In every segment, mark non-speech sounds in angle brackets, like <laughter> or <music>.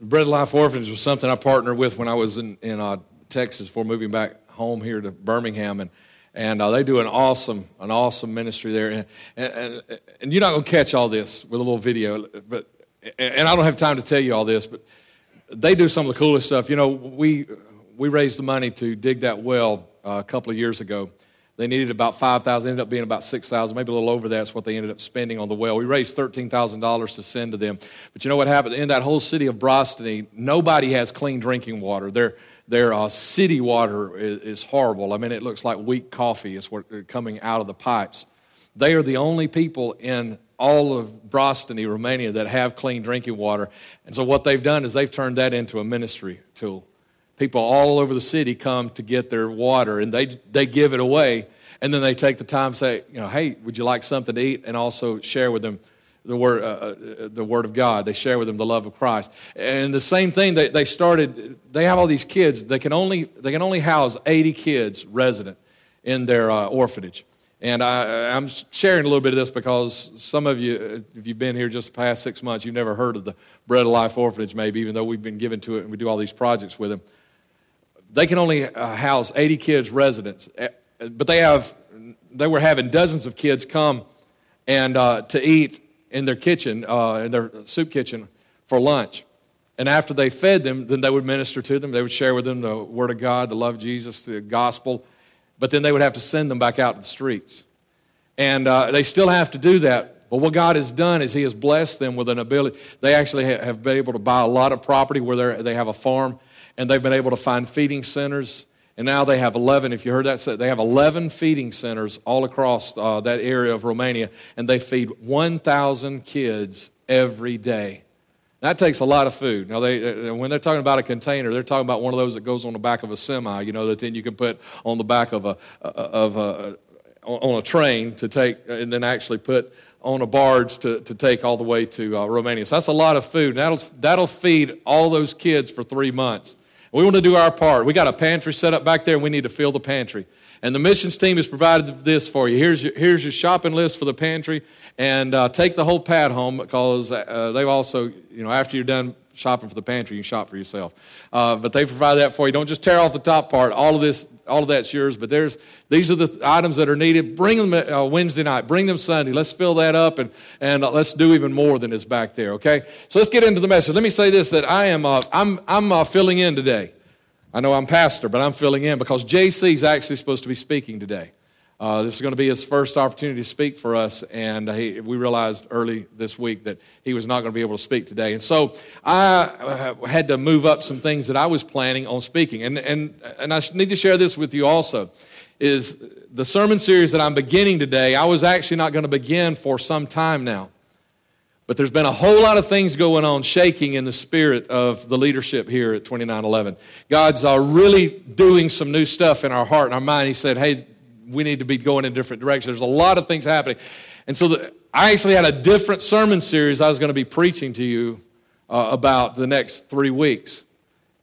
Bread Life Orphanage was something I partnered with when I was in, in uh, Texas before moving back home here to Birmingham. And, and uh, they do an awesome, an awesome ministry there. And, and, and you're not going to catch all this with a little video, but, and I don't have time to tell you all this, but they do some of the coolest stuff. You know, we, we raised the money to dig that well uh, a couple of years ago. They needed about 5000 ended up being about 6000 maybe a little over that's what they ended up spending on the well. We raised $13,000 to send to them. But you know what happened? In that whole city of Brostony, nobody has clean drinking water. Their, their uh, city water is, is, horrible. I mean, it looks like weak coffee is what, uh, coming out of the pipes. They are the only people in all of Brostony, Romania, that have clean drinking water. And so what they've done is they've turned that into a ministry tool people all over the city come to get their water and they, they give it away. And then they take the time to say you know hey would you like something to eat? And also share with them the word, uh, uh, the word of god. They share with them the love of christ. And the same thing they, they started they have all these kids. They can only they can only house 80 kids resident in their uh, orphanage. And I, am sharing a little bit of this because some of you, if you've been here just the past six months, you've never heard of the Bread of Life Orphanage, maybe, even though we've been given to it and we do all these projects with them they can only uh, house 80 kids residents eh, but they have they were having dozens of kids come and uh, to eat in their kitchen uh, in their soup kitchen for lunch. And after they fed them then they would minister to them. They would share with them the word of god the love of jesus the gospel. But then they would have to send them back out to the streets. And uh, they still have to do that. But what God has done is He has blessed them with an ability. They actually have been able to buy a lot of property where they have a farm and they've been able to find feeding centers. And now they have 11, if you heard that, said they have 11 feeding centers all across uh, that area of Romania, and they feed 1,000 kids every day. That takes a lot of food. Now, they, uh, when they're talking about a container, they're talking about one of those that goes on the back of a semi, you know, that then you can put on the back of a, of a, on a train to take, and then actually put on a barge to, to take all the way to uh, Romania. So that's a lot of food. That'll, that'll feed all those kids for three months. We want to do our part. We got a pantry set up back there, and we need to fill the pantry. And the missions team has provided this for you. Here's your, here's your shopping list for the pantry, and uh, take the whole pad home because uh, they've also, you know, after you're done shopping for the pantry, you shop for yourself. Uh, but they provide that for you. Don't just tear off the top part. All of this, all of that's yours. But there's these are the items that are needed. Bring them uh, Wednesday night. Bring them Sunday. Let's fill that up and and uh, let's do even more than is back there. Okay. So let's get into the message. Let me say this: that I am uh, I'm I'm uh, filling in today. I know I'm pastor, but I'm filling in because JC is actually supposed to be speaking today. Uh, this is going to be his first opportunity to speak for us, and he, we realized early this week that he was not going to be able to speak today. And so I uh, had to move up some things that I was planning on speaking. And, and, and I need to share this with you also is the sermon series that I'm beginning today, I was actually not going to begin for some time now. But there's been a whole lot of things going on, shaking in the spirit of the leadership here at 2911. God's uh, really doing some new stuff in our heart and our mind. He said, hey, we need to be going in different directions. There's a lot of things happening. And so the, I actually had a different sermon series I was going to be preaching to you uh, about the next three weeks.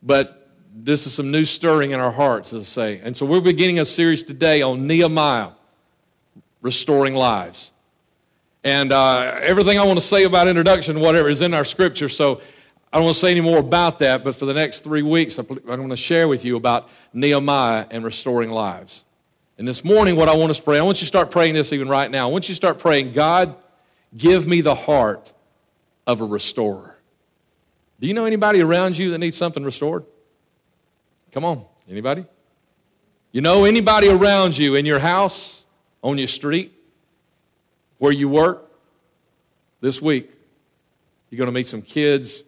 But this is some new stirring in our hearts, as I say. And so we're beginning a series today on Nehemiah, restoring lives. And uh, everything I want to say about introduction, whatever, is in our scripture. So I don't want to say any more about that, but for the next three weeks, I'm going to share with you about Nehemiah and restoring lives. And this morning, what I want to pray, I want you to start praying this even right now. I want you to start praying, God, give me the heart of a restorer. Do you know anybody around you that needs something restored? Come on, anybody? You know anybody around you in your house, on your street, where you work? This week, you're going to meet some kids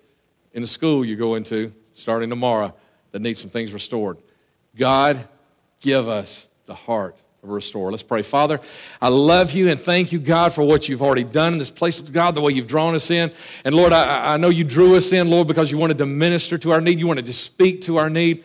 in the school you go into starting tomorrow that need some things restored. God, give us the heart of a restorer. Let's pray. Father, I love you and thank you, God, for what you've already done in this place, of God, the way you've drawn us in. And Lord, I, I know you drew us in, Lord, because you wanted to minister to our need, you wanted to speak to our need.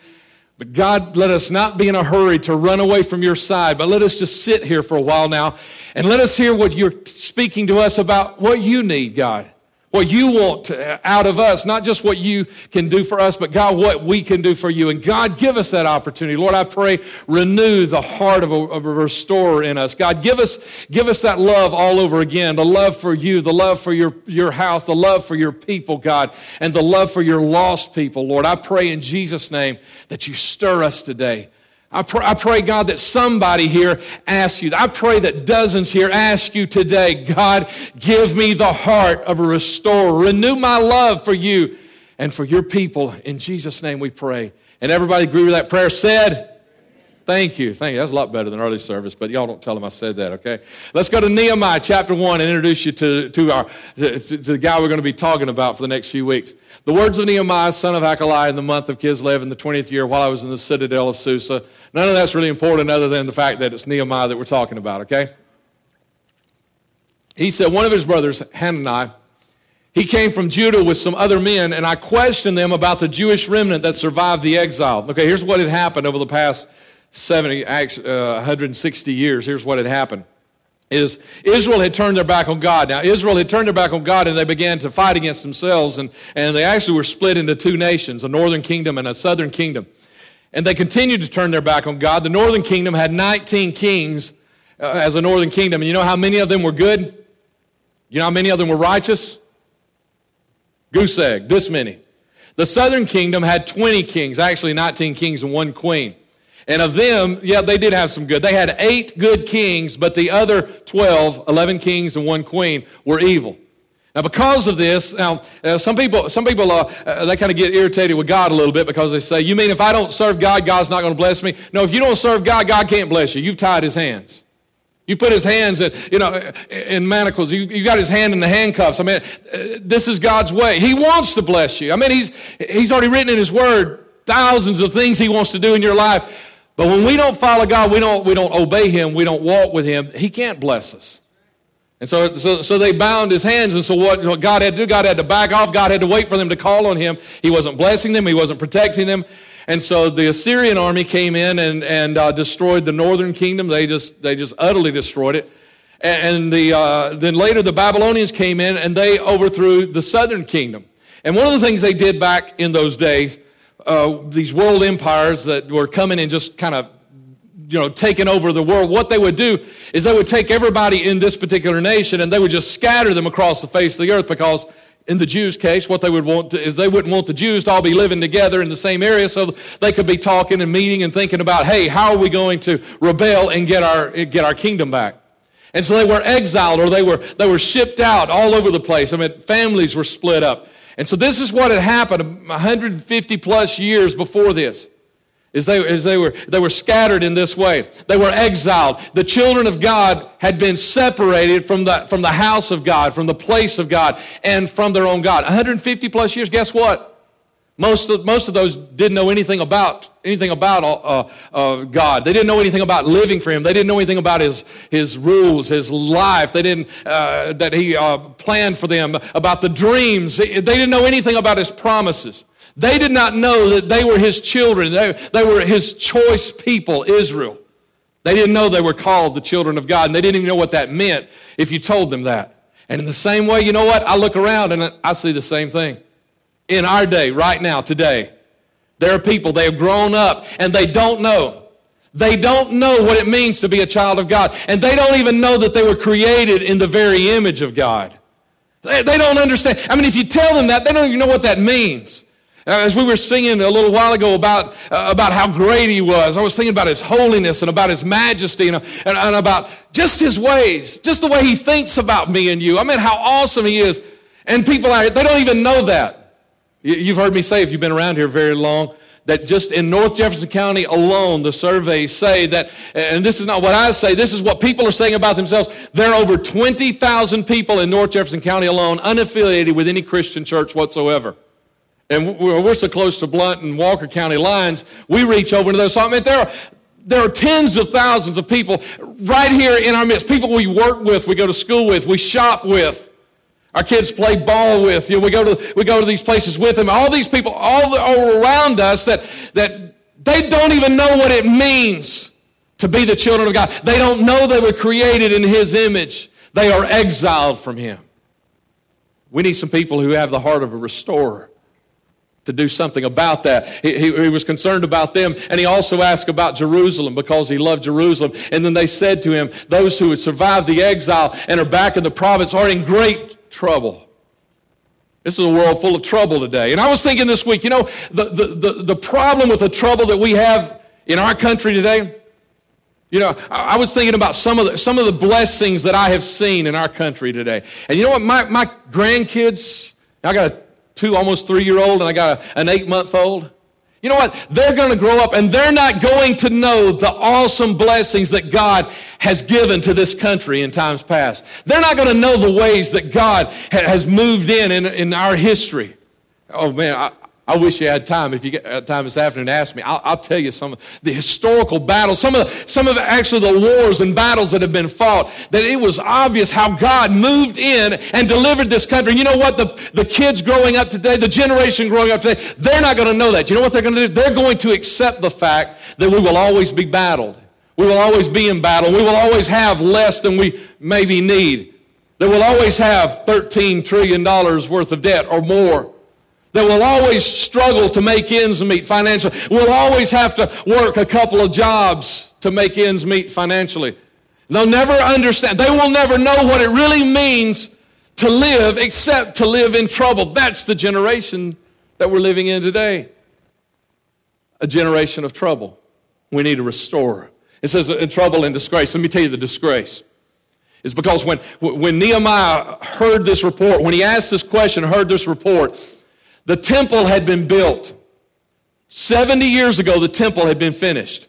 But God, let us not be in a hurry to run away from your side, but let us just sit here for a while now and let us hear what you're speaking to us about what you need, God. What you want out of us, not just what you can do for us, but God, what we can do for you. And God, give us that opportunity. Lord, I pray, renew the heart of a, of a restorer in us. God, give us, give us that love all over again, the love for you, the love for your, your house, the love for your people, God, and the love for your lost people, Lord. I pray in Jesus' name that you stir us today. I pray, I pray, God, that somebody here asks you. I pray that dozens here ask you today, God, give me the heart of a restorer. Renew my love for you and for your people. In Jesus' name we pray. And everybody agree with that prayer said, Thank you. Thank you. That's a lot better than early service, but y'all don't tell them I said that, okay? Let's go to Nehemiah chapter 1 and introduce you to, to, our, to, to the guy we're going to be talking about for the next few weeks. The words of Nehemiah, son of Hakaliah, in the month of Kislev in the 20th year while I was in the citadel of Susa. None of that's really important other than the fact that it's Nehemiah that we're talking about, okay? He said, one of his brothers, Hanani, he came from Judah with some other men, and I questioned them about the Jewish remnant that survived the exile. Okay, here's what had happened over the past 70, uh, 160 years. Here's what had happened is Israel had turned their back on God. Now, Israel had turned their back on God and they began to fight against themselves, and, and they actually were split into two nations, a northern kingdom and a southern kingdom. And they continued to turn their back on God. The northern kingdom had 19 kings uh, as a northern kingdom, and you know how many of them were good? You know how many of them were righteous? Goose egg, this many. The southern kingdom had 20 kings, actually 19 kings and one queen. And of them, yeah, they did have some good. They had eight good kings, but the other 12, 11 kings and one queen, were evil. Now, because of this, now uh, some people, some people, uh, uh, they kind of get irritated with God a little bit because they say, "You mean if I don't serve God, God's not going to bless me?" No, if you don't serve God, God can't bless you. You've tied His hands. You put His hands in, you know, in manacles. You, you got His hand in the handcuffs. I mean, uh, this is God's way. He wants to bless you. I mean, He's He's already written in His Word thousands of things He wants to do in your life. But when we don't follow God, we don't, we don't obey Him, we don't walk with Him, He can't bless us. And so, so, so they bound his hands. And so what, what God had to do, God had to back off. God had to wait for them to call on him. He wasn't blessing them. He wasn't protecting them. And so the Assyrian army came in and, and uh, destroyed the northern kingdom. They just, they just utterly destroyed it. And, and the, uh, then later the Babylonians came in and they overthrew the southern kingdom. And one of the things they did back in those days uh, these world empires that were coming and just kind of you know taking over the world what they would do is they would take everybody in this particular nation and they would just scatter them across the face of the earth because in the Jews' case, what they would want to, is they wouldn't want the Jews to all be living together in the same area, so they could be talking and meeting and thinking about, hey, how are we going to rebel and get our get our kingdom back? And so they were exiled or they were they were shipped out all over the place. I mean, families were split up. And so this is what had happened 150 plus years before this. Is they, as they, were, they were scattered in this way. They were exiled. The children of God had been separated from the, from the house of God, from the place of God, and from their own God. 150 plus years, guess what? Most of, most of those didn't know anything about anything about uh, uh, God. They didn't know anything about living for Him. They didn't know anything about His His rules, His life. They didn't uh, that He uh, planned for them about the dreams. They didn't know anything about His promises. They did not know that they were His children. They, they were His choice people, Israel. They didn't know they were called the children of God, and they didn't even know what that meant if you told them that. And in the same way, you know what? I look around and I see the same thing in our day, right now, today. There are people, they have grown up and they don't know. They don't know what it means to be a child of God. And they don't even know that they were created in the very image of God. They, they don't understand. I mean, if you tell them that, they don't even know what that means. As we were singing a little while ago about, uh, about how great he was, I was thinking about his holiness and about his majesty and, and, and about just his ways, just the way he thinks about me and you. I mean, how awesome he is. And people out here, they don't even know that. You've heard me say, if you've been around here very long, that just in North Jefferson County alone, the surveys say that, and this is not what I say, this is what people are saying about themselves. There are over 20,000 people in North Jefferson County alone, unaffiliated with any Christian church whatsoever. And we're so close to Blount and Walker County lines, we reach over to those. So, I mean, there are, there are tens of thousands of people right here in our midst, people we work with, we go to school with, we shop with. Our kids play ball with. You know, we go to we go to these places with them. All these people all, around us that that they don't even know what it means to be the children of God. They don't know they were created in His image. They are exiled from Him. We need some people who have the heart of a restorer to do something about that. He, he, he, was concerned about them, and he also asked about Jerusalem because he loved Jerusalem. And then they said to him, Those who have survived the exile and are back in the province are in great trouble. This is a world full of trouble today. And I was thinking this week, you know, the, the, the, the problem with the trouble that we have in our country today, you know, I, I was thinking about some of, the, some of the blessings that I have seen in our country today. And you know what? My, my grandkids, I got a two, almost three year old, and I got a, an eight month old. You know what? They're going to grow up and they're not going to know the awesome blessings that God has given to this country in times past. They're not going to know the ways that God has moved in in, in our history. Oh man, I wish you had time. If you get uh, time this afternoon ask me, I'll, I'll, tell you some of the historical battles, some of the, some of actually the wars and battles that have been fought. That it was obvious how God moved in and delivered this country. You know what? The, the kids growing up today, the generation growing up today, they're not going to know that. You know what they're going to do? They're going to accept the fact that we will always be battled. We will always be in battle. We will always have less than we maybe need. That we'll always have $13 trillion worth of debt or more that will always struggle to make ends meet financially. We'll always have to work a couple of jobs to make ends meet financially. They'll never understand. They will never know what it really means to live except to live in trouble. That's the generation that we're living in today. A generation of trouble. We need a restorer. It says in trouble and disgrace. Let me tell you the disgrace. It's because when, when Nehemiah heard this report, when he asked this question, heard this report, the temple had been built. 70 years ago, the temple had been finished.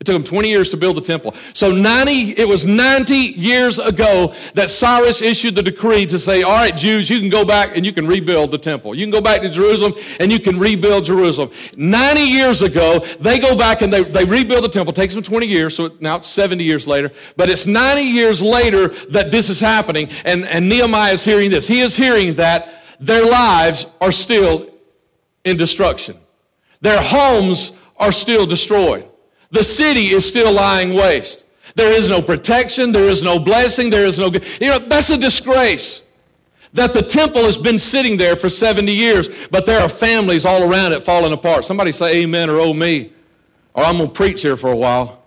It took them 20 years to build the temple. So 90, it was 90 years ago that Cyrus issued the decree to say, all right, Jews, you can go back and you can rebuild the temple. You can go back to Jerusalem and you can rebuild Jerusalem. 90 years ago, they go back and they, they rebuild the temple. It takes them 20 years, so now it's 70 years later. But it's 90 years later that this is happening. And, and Nehemiah is hearing this. He is hearing that their lives are still in destruction. Their homes are still destroyed. The city is still lying waste. There is no protection. There is no blessing. There is no, you know, that's a disgrace that the temple has been sitting there for 70 years, but there are families all around it falling apart. Somebody say amen or oh me, or I'm going to preach here for a while.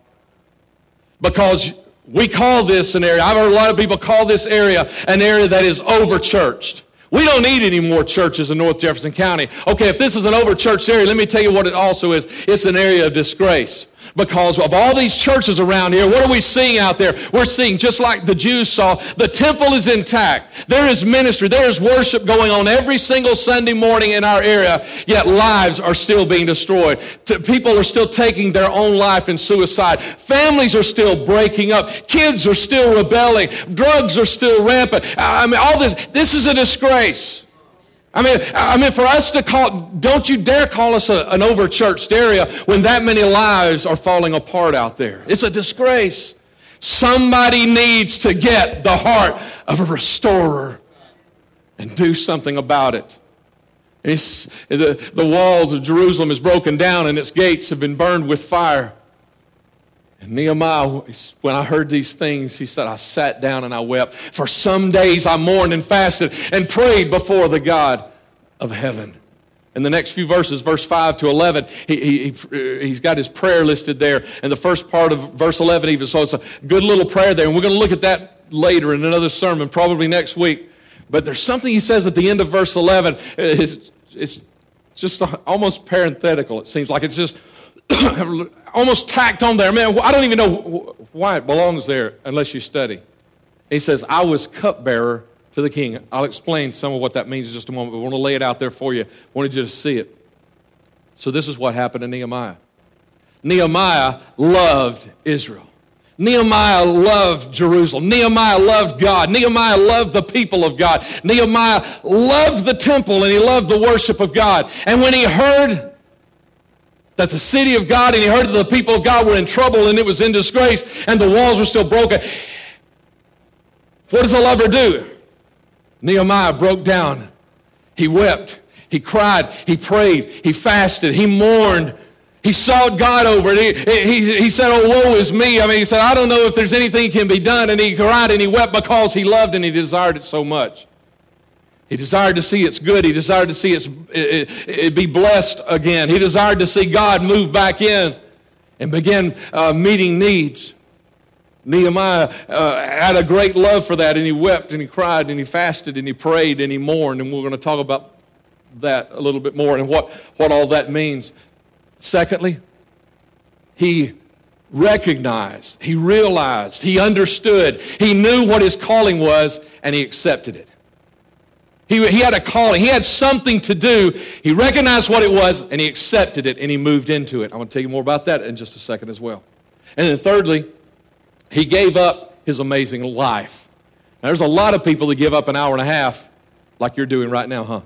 Because we call this an area, I've heard a lot of people call this area an area that is over churched. We don't need any more churches in North Jefferson County. Okay, if this is an overchurched area, let me tell you what it also is. It's an area of disgrace because of all these churches around here. What are we seeing out there? We're seeing, just like the Jews saw, the temple is intact. There is ministry, there is worship going on every single Sunday morning in our area, yet lives are still being destroyed. People are still taking their own life in suicide. Families are still breaking up. Kids are still rebelling. Drugs are still rampant. I mean, all this, this is a disgrace. I mean, I mean, for us to call, don't you dare call us a, an overchurched area when that many lives are falling apart out there. It's a disgrace. Somebody needs to get the heart of a restorer and do something about it. the, the walls of Jerusalem is broken down and its gates have been burned with fire. And Nehemiah, when I heard these things, he said, I sat down and I wept. For some days I mourned and fasted and prayed before the God of heaven. In the next few verses, verse 5 to 11, he, he, he's got his prayer listed there. And the first part of verse 11, even so, it's a good little prayer there. And we're going to look at that later in another sermon, probably next week. But there's something he says at the end of verse 11. It's, it's just almost parenthetical. It seems like it's just <coughs> almost tacked on there. Man, I don't even know why it belongs there unless you study. He says, I was cupbearer to the king. I'll explain some of what that means in just a moment, but I want to lay it out there for you. I wanted you to see it. So, this is what happened to Nehemiah. Nehemiah loved Israel. Nehemiah loved Jerusalem. Nehemiah loved God. Nehemiah loved the people of God. Nehemiah loved the temple and he loved the worship of God. And when he heard that the city of God and he heard that the people of God were in trouble and it was in disgrace and the walls were still broken. What does a lover do? Nehemiah broke down. He wept. He cried. He prayed. He fasted. He mourned. He sought God over it. He, he, he said, Oh, woe is me. I mean, he said, I don't know if there's anything can be done. And he cried and he wept because he loved and he desired it so much. He desired to see its good. He desired to see its, it, it, be blessed again. He desired to see God move back in and begin uh, meeting needs. Nehemiah uh, had a great love for that, and he wept and he cried and he fasted and he prayed and he mourned. And we're going to talk about that a little bit more and what, what all that means. Secondly, he recognized, he realized, he understood, he knew what his calling was, and he accepted it. He, he had a calling, he had something to do. He recognized what it was, and he accepted it, and he moved into it. I'm going to tell you more about that in just a second as well. And then, thirdly, he gave up his amazing life. Now, there's a lot of people that give up an hour and a half like you're doing right now, huh?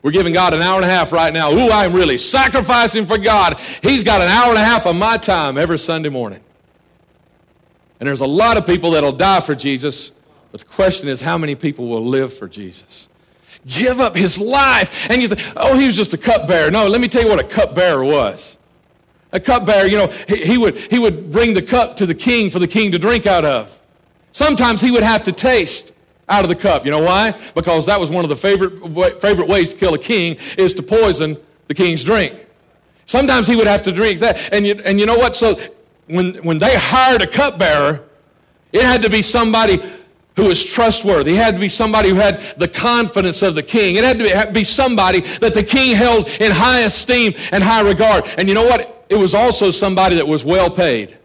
We're giving God an hour and a half right now. Ooh, I'm really sacrificing for God. He's got an hour and a half of my time every Sunday morning. And there's a lot of people that'll die for Jesus, but the question is how many people will live for Jesus? Give up his life. And you think, oh, he was just a cupbearer. No, let me tell you what a cupbearer was. A cupbearer, you know, he, he, would, he would bring the cup to the king for the king to drink out of. Sometimes he would have to taste out of the cup. You know why? Because that was one of the favorite, favorite ways to kill a king is to poison the king's drink. Sometimes he would have to drink that. And you, and you know what? So when, when they hired a cupbearer, it had to be somebody who was trustworthy. It had to be somebody who had the confidence of the king. It had to be somebody that the king held in high esteem and high regard. And you know what? It was also somebody that was well paid.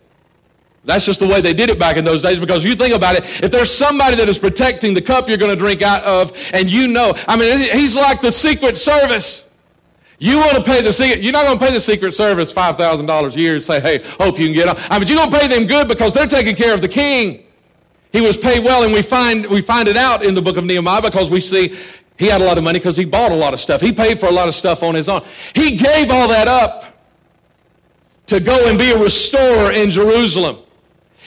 That's just the way they did it back in those days because you think about it, if there's somebody that is protecting the cup you're going to drink out of, and you know, I mean, he's like the Secret Service. You want to pay the secret, you're not going to pay the Secret Service $5,000 a year and say, hey, hope you can get on. I mean, you're going to pay them good because they're taking care of the king. He was paid well, and we find, we find it out in the book of Nehemiah because we see he had a lot of money because he bought a lot of stuff. He paid for a lot of stuff on his own. He gave all that up to go and be a restorer in Jerusalem.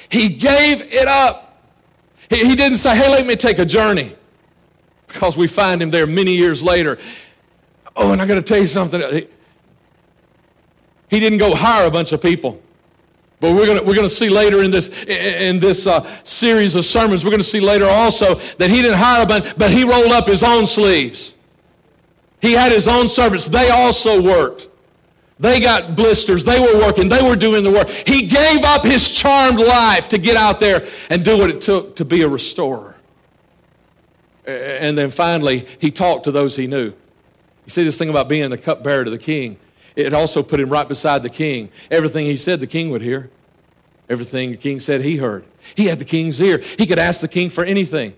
He gave it up. He, he didn't say, hey, let me take a journey. Because we find him there many years later. Oh, and I got to tell you something. He, he didn't go hire a bunch of people. But we're going we're gonna see later in this, in this uh, series of sermons, we're going to see later also that he didn't hire a bunch, but he rolled up his own sleeves. He had his own servants. They also worked. They got blisters. They were working. They were doing the work. He gave up his charmed life to get out there and do what it took to be a restorer. And then finally, he talked to those he knew. You see this thing about being the cupbearer to the king. It also put him right beside the king. Everything he said, the king would hear. Everything the king said, he heard. He had the king's ear. He could ask the king for anything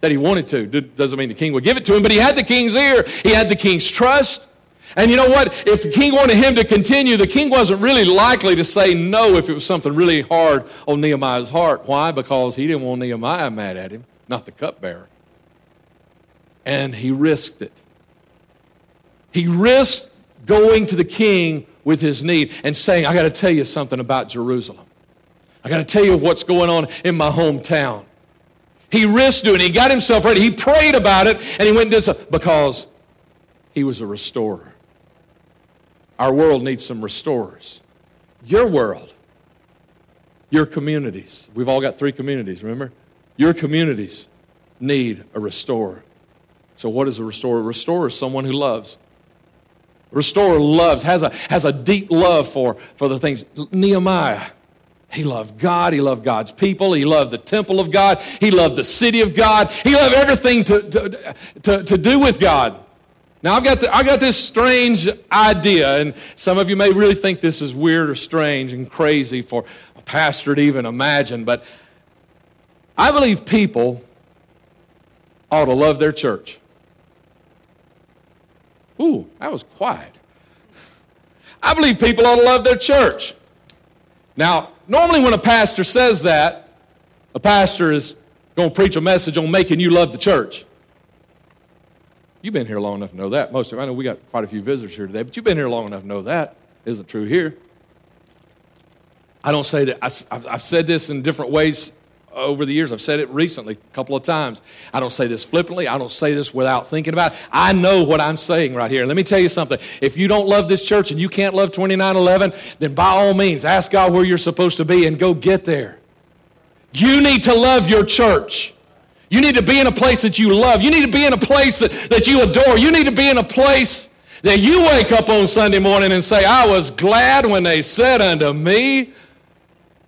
that he wanted to. Doesn't mean the king would give it to him, but he had the king's ear. He had the king's trust. And you know what? If the king wanted him to continue, the king wasn't really likely to say no if it was something really hard on Nehemiah's heart. Why? Because he didn't want Nehemiah mad at him, not the cupbearer. And he risked it. He risked going to the king with his need and saying, I got to tell you something about Jerusalem. I got to tell you what's going on in my hometown. He risked doing it. He got himself ready. He prayed about it and he went and did something because he was a restorer. Our world needs some restorers. Your world, your communities. We've all got three communities, remember? Your communities need a restorer. So, what is a restorer? A restorer is someone who loves. A restorer loves, has a, has a deep love for, for the things. Nehemiah, he loved God. He loved God's people. He loved the temple of God. He loved the city of God. He loved everything to, to, to, to do with God. Now, I've got, the, I've got this strange idea, and some of you may really think this is weird or strange and crazy for a pastor to even imagine, but I believe people ought to love their church. Ooh, that was quiet. I believe people ought to love their church. Now, normally when a pastor says that, a pastor is going to preach a message on making you love the church. You've been here long enough to know that. Most of I know we got quite a few visitors here today, but you've been here long enough to know that isn't true here. I don't say that. I, have said this in different ways over the years. I've said it recently a couple of times. I don't say this flippantly. I don't say this without thinking about it. I know what I'm saying right here. Let me tell you something. If you don't love this church and you can't love 2911, then by all means, ask God where you're supposed to be and go get there. You need to love your church. You need to be in a place that you love. You need to be in a place that, that you adore. You need to be in a place that you wake up on Sunday morning and say, I was glad when they said unto me,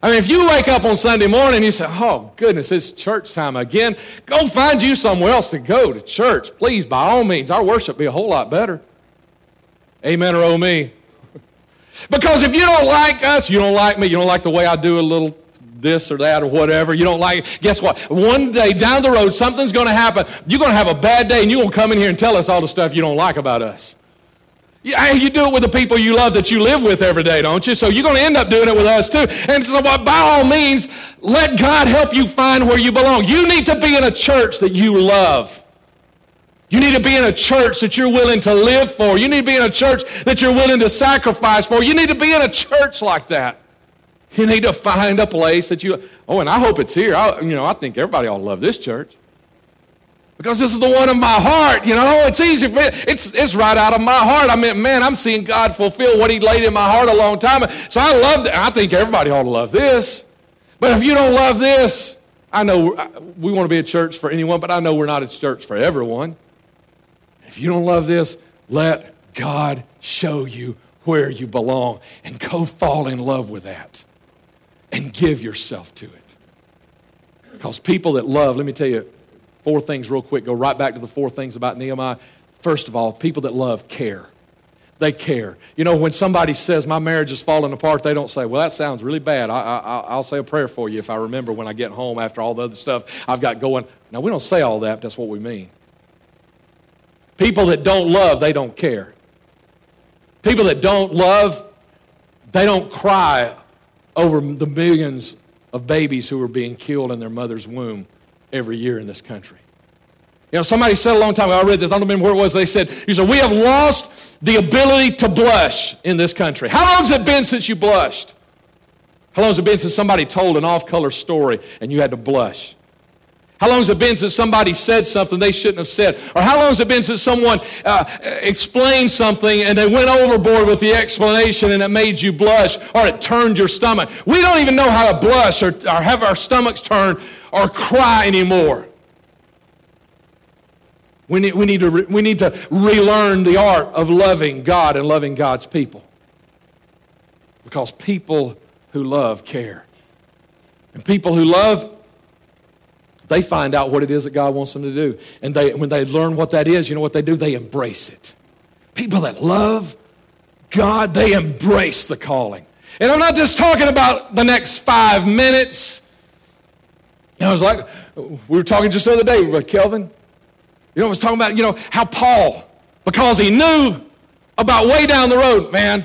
I mean, if you wake up on Sunday morning and you say, Oh, goodness, it's church time again, go find you somewhere else to go to church. Please, by all means, our worship be a whole lot better. Amen or oh me. <laughs> because if you don't like us, you don't like me, you don't like the way I do a little this or that or whatever, you don't like it, guess what? One day down the road, something's going to happen. You're going to have a bad day and you're going to come in here and tell us all the stuff you don't like about us. Yeah, you do it with the people you love that you live with every day, don't you? So you're going to end up doing it with us too. And so, by all means, let God help you find where you belong. You need to be in a church that you love. You need to be in a church that you're willing to live for. You need to be in a church that you're willing to sacrifice for. You need to be in a church like that. You need to find a place that you. Oh, and I hope it's here. I, you know, I think everybody ought to love this church because this is the one of my heart. You know, it's easy for me. It's, it's right out of my heart. I mean, man, I'm seeing God fulfill what He laid in my heart a long time. So I love it. I think everybody ought to love this. But if you don't love this, I know we want to be a church for anyone, but I know we're not a church for everyone. If you don't love this, let God show you where you belong and go fall in love with that and give yourself to it. Because people that love, let me tell you, Four things, real quick. Go right back to the four things about Nehemiah. First of all, people that love care. They care. You know, when somebody says, My marriage is falling apart, they don't say, Well, that sounds really bad. I, will say a prayer for you if I remember when I get home after all the other stuff I've got going. Now, we don't say all that, that's what we mean. People that don't love, they don't care. People that don't love, they don't cry over the millions of babies who are being killed in their mother's womb every year in this country. You know, somebody said a long time ago, I read this, I don't remember where it was, they said, you said, we have lost the ability to blush in this country. How long has it been since you blushed? How long has it been since somebody told an off-color story and you had to blush? How long has it been since somebody said something they shouldn't have said? Or how long has it been since someone uh, explained something and they went overboard with the explanation and it made you blush or it turned your stomach? We don't even know how to blush or, or have our stomachs turn or cry anymore. We need, we, need to re, we need to relearn the art of loving God and loving God's people. Because people who love care. And people who love, they find out what it is that God wants them to do. And they, when they learn what that is, you know what they do? They embrace it. People that love God, they embrace the calling. And I'm not just talking about the next five minutes. I was like, we were talking just the other day with Kelvin. You know, I was talking about, you know, how Paul, because he knew about way down the road, man.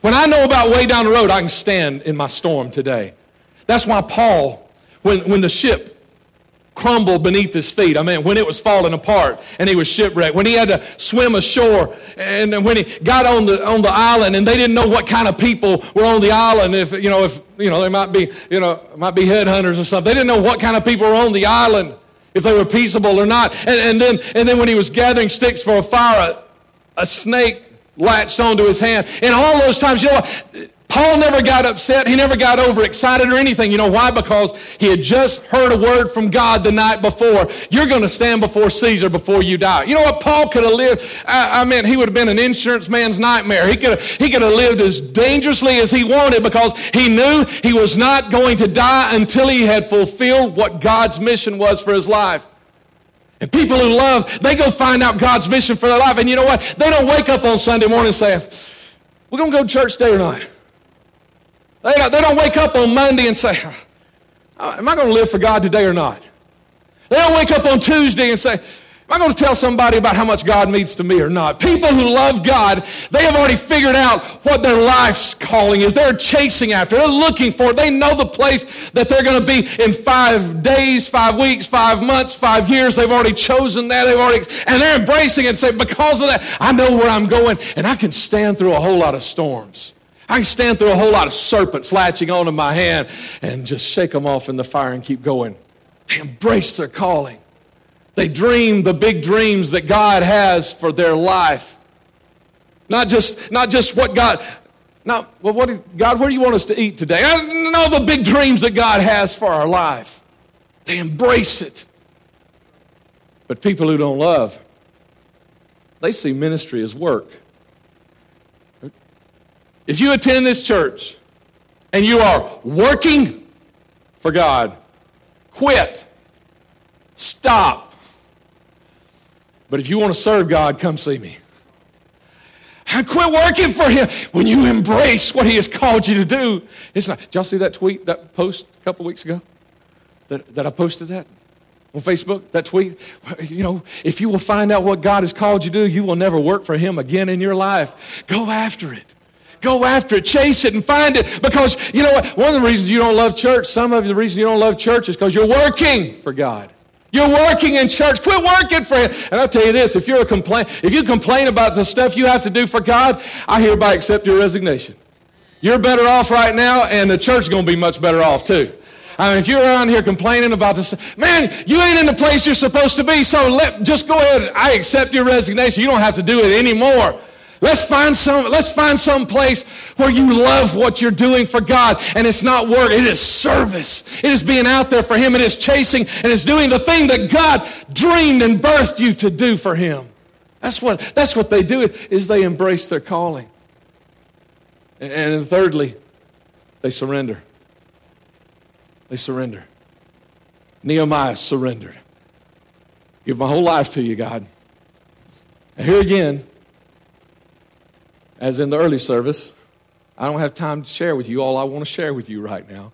When I know about way down the road, I can stand in my storm today. That's why Paul, when, when the ship crumbled beneath his feet. I mean, when it was falling apart and he was shipwrecked, when he had to swim ashore, and when he got on the on the island, and they didn't know what kind of people were on the island. If you know, if you know, they might be, you know, might be headhunters or something. They didn't know what kind of people were on the island, if they were peaceable or not. And, and then and then when he was gathering sticks for a fire, a, a snake latched onto his hand. And all those times, you know what? Paul never got upset. He never got overexcited or anything. You know why? Because he had just heard a word from God the night before. You're going to stand before Caesar before you die. You know what? Paul could have lived, I, I mean, he would have been an insurance man's nightmare. He could, have, he could have lived as dangerously as he wanted because he knew he was not going to die until he had fulfilled what God's mission was for his life. And people who love, they go find out God's mission for their life. And you know what? They don't wake up on Sunday morning and say, We're going to go to church day or not. They don't, they don't wake up on Monday and say, uh, Am I going to live for God today or not? They don't wake up on Tuesday and say, Am I going to tell somebody about how much God means to me or not? People who love God, they have already figured out what their life's calling is. They're chasing after, they're looking for it. They know the place that they're going to be in five days, five weeks, five months, five years. They've already chosen that. They've already, and they're embracing it and say, Because of that, I know where I'm going, and I can stand through a whole lot of storms. I can stand through a whole lot of serpents latching onto my hand and just shake them off in the fire and keep going. They embrace their calling. They dream the big dreams that God has for their life. Not just, not just what God, well, what, God, where do you want us to eat today? I know the big dreams that God has for our life. They embrace it. But people who don't love, they see ministry as work. If you attend this church and you are working for God, quit. Stop. But if you want to serve God, come see me. And quit working for Him when you embrace what He has called you to do. It's not. Did y'all see that tweet, that post a couple weeks ago? That, that I posted that on Facebook, that tweet? You know, if you will find out what God has called you to do, you will never work for Him again in your life. Go after it. Go after it, chase it, and find it. Because you know what? One of the reasons you don't love church, some of the reasons you don't love church is because you're working for God. You're working in church. Quit working for Him. And I'll tell you this: if you're a complain, if you complain about the stuff you have to do for God, I hereby accept your resignation. You're better off right now, and the church is going to be much better off too. I mean, if you're around here complaining about this, man, you ain't in the place you're supposed to be. So let just go ahead. I accept your resignation. You don't have to do it anymore. Let's find some, let's find some place where you love what you're doing for God. And it's not work, it is service. It is being out there for Him. It is chasing and it's doing the thing that God dreamed and birthed you to do for Him. That's what, that's what they do, is they embrace their calling. And thirdly, they surrender. They surrender. Nehemiah surrendered. Give my whole life to you, God. And here again, as in the early service, I don't have time to share with you all I want to share with you right now.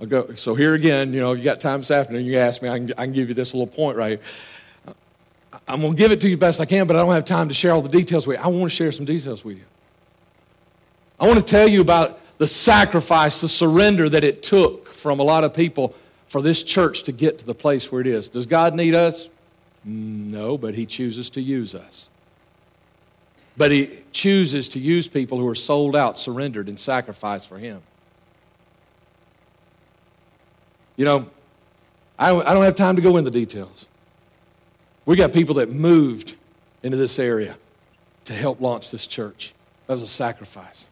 I'll go, so here again, you know, you got time this afternoon, you ask me, I can, I can give you this little point right here. I'm going to give it to you best I can, but I don't have time to share all the details with you. I want to share some details with you. I want to tell you about the sacrifice, the surrender that it took from a lot of people for this church to get to the place where it is. Does God need us? Mm, no, but He chooses to use us. But he chooses to use people who are sold out, surrendered, and sacrificed for him. You know, I don't have time to go into details. We got people that moved into this area to help launch this church. That was a sacrifice.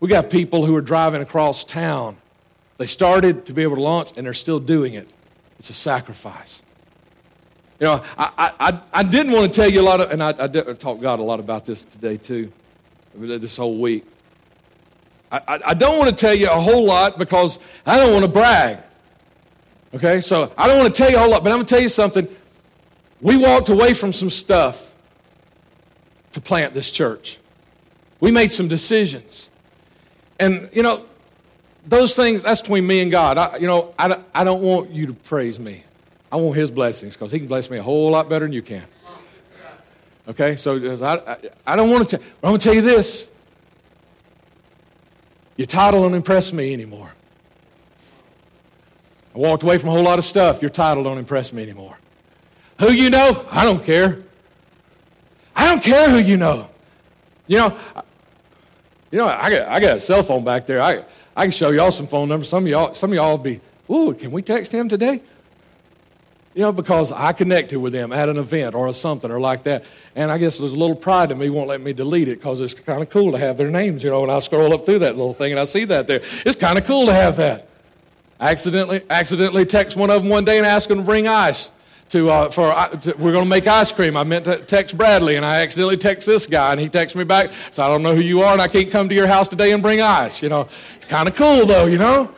We got people who are driving across town. They started to be able to launch, and they're still doing it. It's a sacrifice. You know, I, I, I didn't want to tell you a lot of, and I, I, talked God a lot about this today too, this whole week. I, I, I don't want to tell you a whole lot because I don't want to brag. Okay, so I don't want to tell you a whole lot, but I'm going to tell you something. We walked away from some stuff to plant this church. We made some decisions. And, you know, those things, that's between me and God. I, you know, I, I don't want you to praise me. I want his blessings because he can bless me a whole lot better than you can. Okay, so I, I, I don't want to tell, I'm going to tell you this. Your title don't impress me anymore. I walked away from a whole lot of stuff. Your title don't impress me anymore. Who you know, I don't care. I don't care who you know. You know, you know, I got, I got a cell phone back there. I, I can show y'all some phone numbers. Some of y'all, some of y'all be, ooh, can we text him today? You know, because I connected with them at an event or something or like that. And I guess there's a little pride in me won't let me delete it because it's kind of cool to have their names, you know, and I scroll up through that little thing and I see that there. It's kind of cool to have that. Accidentally, accidentally text one of them one day and ask them to bring ice. To, uh, for, to, we're going to make ice cream. I meant to text Bradley, and I accidentally text this guy, and he texts me back. So I don't know who you are, and I can't come to your house today and bring ice. You know, it's kind of cool though. You know.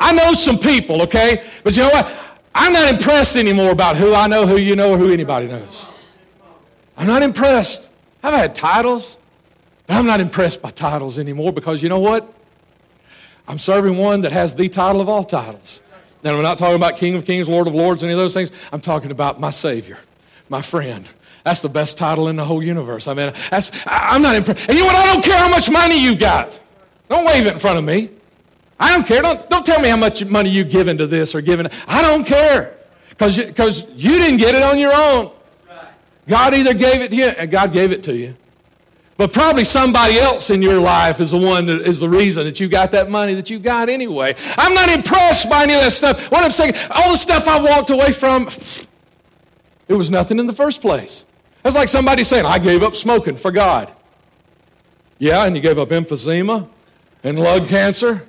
I know some people, okay? But you know what? I'm not impressed anymore about who I know, who you know, or who anybody knows. I'm not impressed. I've had titles, but I'm not impressed by titles anymore because you know what? I'm serving one that has the title of all titles. And I'm not talking about King of Kings, Lord of Lords, any of those things. I'm talking about my Savior, my friend. That's the best title in the whole universe. I mean, that's, I'm not impressed. And you know what? I don't care how much money you got. Don't wave it in front of me. I don't care. Don't, don't tell me how much money you given to this or given. I don't care. Because you, cause you didn't get it on your own. God either gave it to you, and God gave it to you. But probably somebody else in your life is the one that is the reason that you got that money that you got anyway. I'm not impressed by any of that stuff. What I'm saying, all the stuff I walked away from, it was nothing in the first place. That's like somebody saying, I gave up smoking for God. Yeah, and you gave up emphysema and lung cancer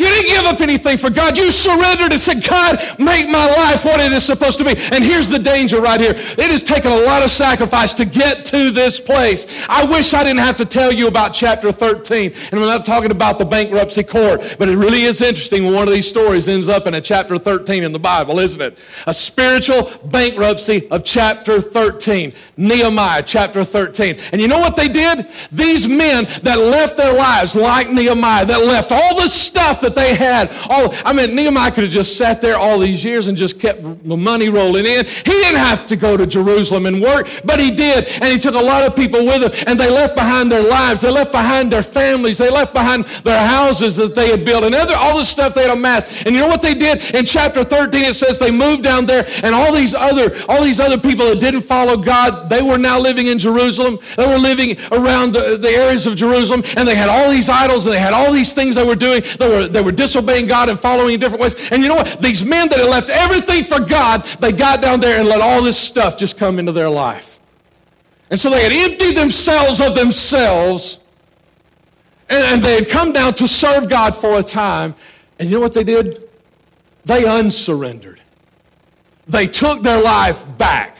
You didn't give up anything for God. You surrendered and said, God, make my life what it is supposed to be. And here's the danger right here. It has taken a lot of sacrifice to get to this place. I wish I didn't have to tell you about chapter 13. And I'm not talking about the bankruptcy court, but it really is interesting when one of these stories ends up in a chapter 13 in the Bible, isn't it? A spiritual bankruptcy of chapter 13. Nehemiah chapter 13. And you know what they did? These men that left their lives like Nehemiah, that left all the stuff that that they had. All, I mean, Nehemiah could have just sat there all these years and just kept the money rolling in. He didn't have to go to Jerusalem and work, but he did. And he took a lot of people with him, and they left behind their lives. They left behind their families. They left behind their houses that they had built and other, all the stuff they had amassed. And you know what they did? In chapter 13, it says they moved down there, and all these other, all these other people that didn't follow God, they were now living in Jerusalem. They were living around the, the areas of Jerusalem, and they had all these idols, and they had all these things they were doing. They were, they were disobeying God and following in different ways. And you know what? These men that had left everything for God, they got down there and let all this stuff just come into their life. And so they had emptied themselves of themselves. And, and they had come down to serve God for a time. And you know what they did? They unsurrendered. They took their life back.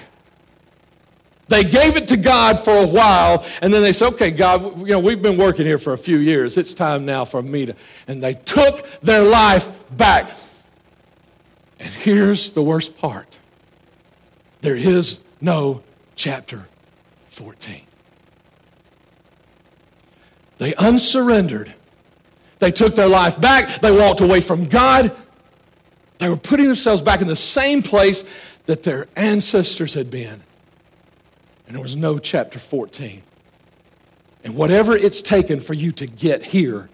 They gave it to God for a while, and then they said, okay, God, you know, we've been working here for a few years. It's time now for me to. And they took their life back. And here's the worst part there is no chapter 14. They unsurrendered. They took their life back. They walked away from God. They were putting themselves back in the same place that their ancestors had been and there was no chapter 14. And whatever it's taken for you to get here,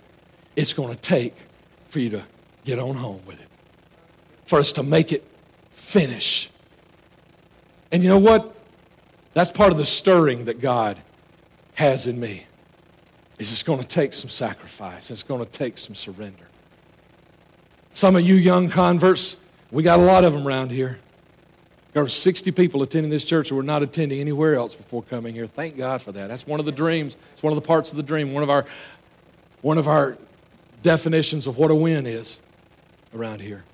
it's going to take for you to get on home with it, for us to make it finish. And you know what? That's part of the stirring that God has in me. Is it's going to take some sacrifice. It's going to take some surrender. Some of you young converts, we got a lot of them around here. There were 60 people attending this church who were not attending anywhere else before coming here. Thank God for that. That's one of the dreams. It's one of the parts of the dream. One of our, one of our definitions of what a win is around here.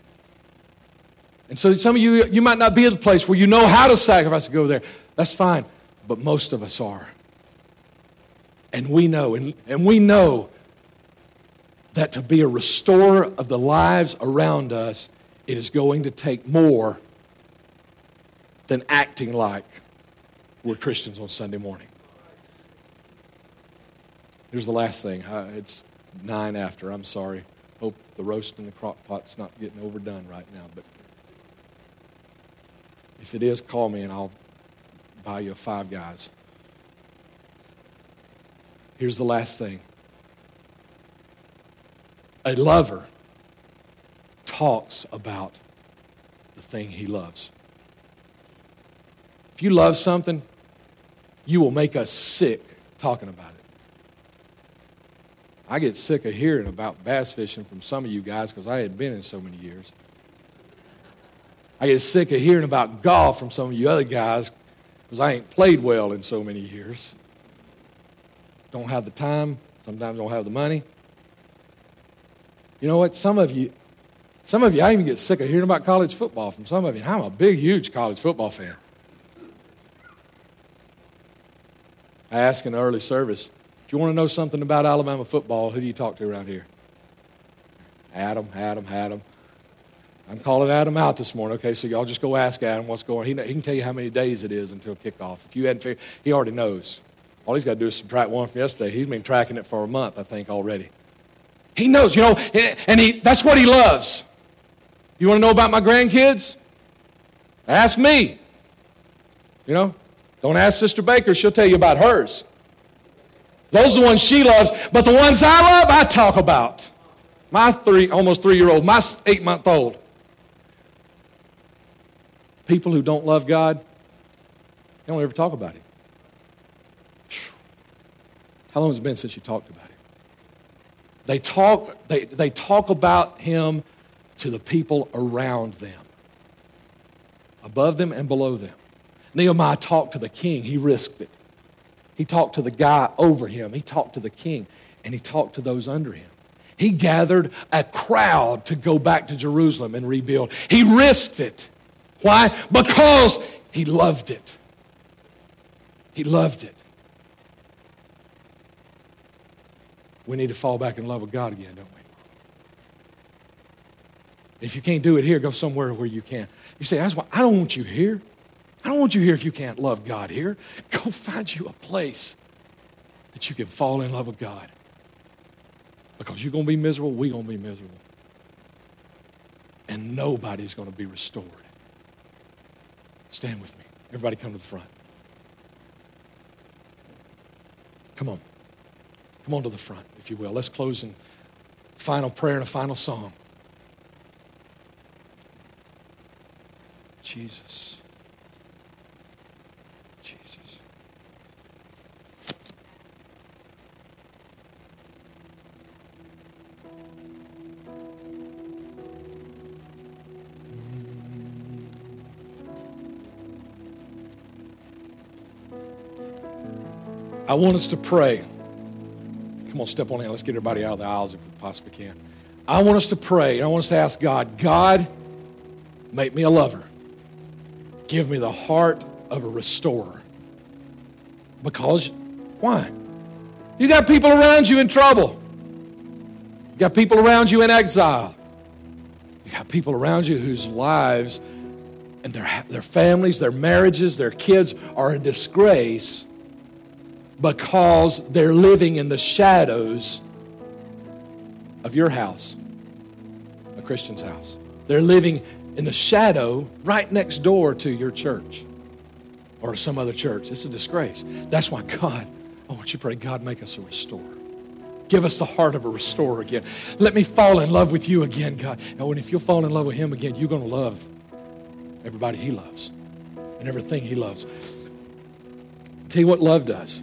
And so some of you, you might not be at the place where you know how to sacrifice to go there. That's fine. But most of us are. And we know, and, and we know that to be a restorer of the lives around us, it is going to take more than acting like we're Christians on Sunday morning. Here's the last thing. It's nine after. I'm sorry. Hope the roast in the crock pot's not getting overdone right now. But if it is, call me and I'll buy you five guys. Here's the last thing. A lover talks about the thing he loves you love something, you will make us sick talking about it. I get sick of hearing about bass fishing from some of you guys because I had been in so many years. I get sick of hearing about golf from some of you other guys because I ain't played well in so many years. Don't have the time, sometimes don't have the money. You know what? Some of you, some of you, I even get sick of hearing about college football from some of you. I'm a big, huge college football fan. I asked in the early service, if you want to know something about Alabama football, who do you talk to around here? Adam, Adam, Adam. I'm calling Adam out this morning. Okay, so y'all just go ask Adam what's going on. He, he can tell you how many days it is until kickoff. If you hadn't figured, he already knows. All he's got to do is subtract one from yesterday. He's been tracking it for a month, I think, already. He knows, you know, and he, that's what he loves. You want to know about my grandkids? Ask me. You know, don't ask Sister Baker, she'll tell you about hers. Those are the ones she loves, but the ones I love, I talk about. My three, almost three year old, my eight month old. People who don't love God, they don't ever talk about Him. How long has it been since you talked about Him? They talk, they, they talk about Him to the people around them, above them and below them. Nehemiah talked to the king, he risked it. He talked to the guy over him, he talked to the king, and he talked to those under him. He gathered a crowd to go back to Jerusalem and rebuild. He risked it. Why? Because he loved it. He loved it. We need to fall back in love with God again, don't we? If you can't do it here, go somewhere where you can. You say, That's why I don't want you here. I don't want you here if you can't love God here. <laughs> Go find you a place that you can fall in love with God. Because you're going to be miserable, we're going to be miserable. And nobody's going to be restored. Stand with me. Everybody come to the front. Come on. Come on to the front, if you will. Let's close in final prayer and a final song. Jesus. I want us to pray. Come on, step on in. Let's get everybody out of the aisles if we possibly can. I want us to pray. I want us to ask God, God, make me a lover. Give me the heart of a restorer. Because, why? You got people around you in trouble. You got people around you in exile. You got people around you whose lives and their, their families, their marriages, their kids are a disgrace because they're living in the shadows of your house, a Christian's house. They're living in the shadow right next door to your church or some other church. It's a disgrace. That's why God, I want you to pray, God, make us a restorer. Give us the heart of a restorer again. Let me fall in love with you again, God. And if you'll fall in love with Him again, you're going to love everybody He loves and everything He loves. Tell you what love does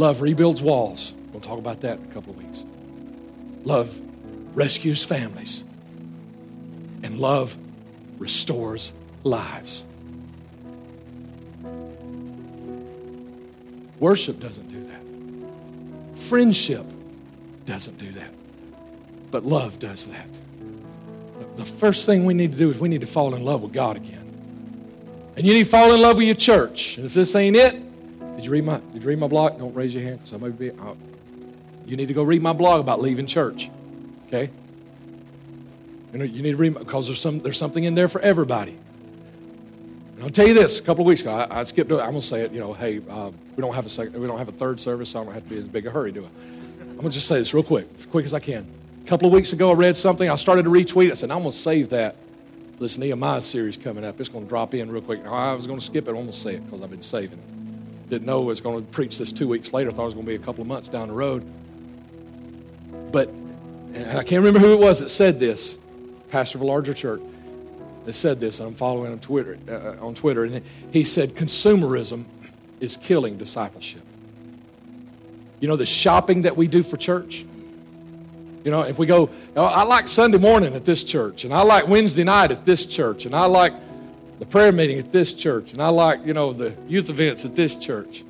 love rebuilds walls. We'll talk about that in a couple of weeks. Love rescues families, and love restores lives. Worship doesn't do that. Friendship doesn't do that. But love does that. The first thing we need to do is we need to fall in love with God again. And you need to fall in love with your church. And if this ain't it, did you read my, did you read my blog? Don't raise your hand. Somebody uh, you need to go read my blog about leaving church. Okay? You, know, you need to read because there's, some, there's something in there for everybody. And I'll tell you this: a couple of weeks ago, I, I skipped. I'm gonna say it. You know, hey, uh, we don't have a second, we don't have a third service, so I don't have to be in as big a hurry, do I? I'm gonna just say this real quick, as quick as I can. A couple of weeks ago, I read something. I started to retweet. I said, I'm gonna save that for this Nehemiah series coming up. It's gonna drop in real quick. Now, I was gonna skip it. I'm gonna say it because I've been saving it. Didn't know I was going to preach this two weeks later. I Thought it was going to be a couple of months down the road. But I can't remember who it was that said this pastor of a larger church, that said this, and I'm following on Twitter, uh, on Twitter, and he said, consumerism is killing discipleship. You know, the shopping that we do for church. You know, if we go, oh, I like Sunday morning at this church, and I like Wednesday night at this church, and I like the prayer meeting at this church, and I like, you know, the youth events at this church.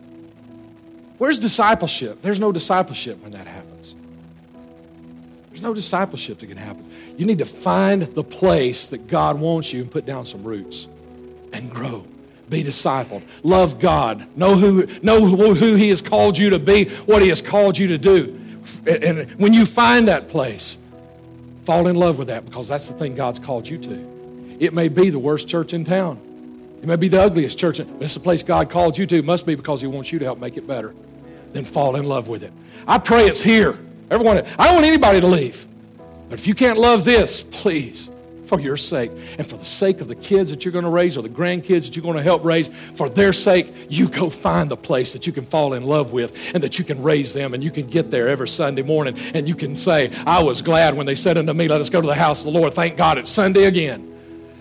Where's discipleship? There's no discipleship when that happens. There's no discipleship that can happen. You need to find the place that God wants you and put down some roots and grow. Be discipled. Love God. Know who, know who He has called you to be, what He has called you to do. And when you find that place, fall in love with that because that's the thing God's called you to. It may be the worst church in town. It may be the ugliest church, but it's the place God called you to. It must be because He wants you to help make it better. Then fall in love with it. I pray it's here. Everyone, I don't want anybody to leave. But if you can't love this, please, for your sake and for the sake of the kids that you're going to raise or the grandkids that you're going to help raise, for their sake, you go find the place that you can fall in love with and that you can raise them and you can get there every Sunday morning and you can say, I was glad when they said unto me, Let us go to the house of the Lord. Thank God it's Sunday again.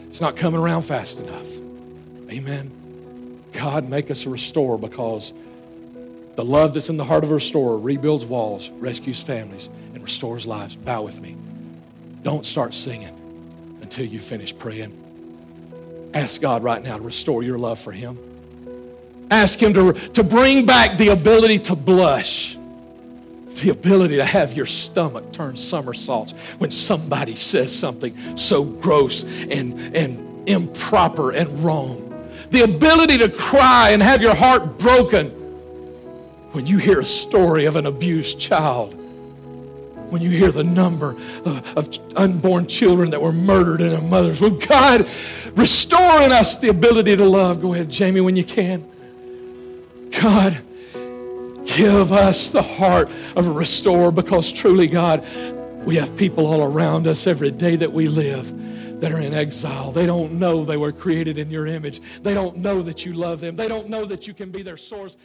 It's not coming around fast enough. Amen. God, make us a restorer because the love that's in the heart of a restorer rebuilds walls, rescues families, and restores lives. Bow with me. Don't start singing until you finish praying. Ask God right now to restore your love for Him. Ask Him to, to bring back the ability to blush the ability to have your stomach turn somersaults when somebody says something so gross and, and improper and wrong. The ability to cry and have your heart broken when you hear a story of an abused child when you hear the number of, of, unborn children that were murdered in their mothers. Will God restore in us the ability to love? Go ahead, Jamie, when you can. God, give us the heart of a restorer because truly, God, we have people all around us every day that we live that are in exile. They don't know they were created in your image. They don't know that you love them. They don't know that you can be their source.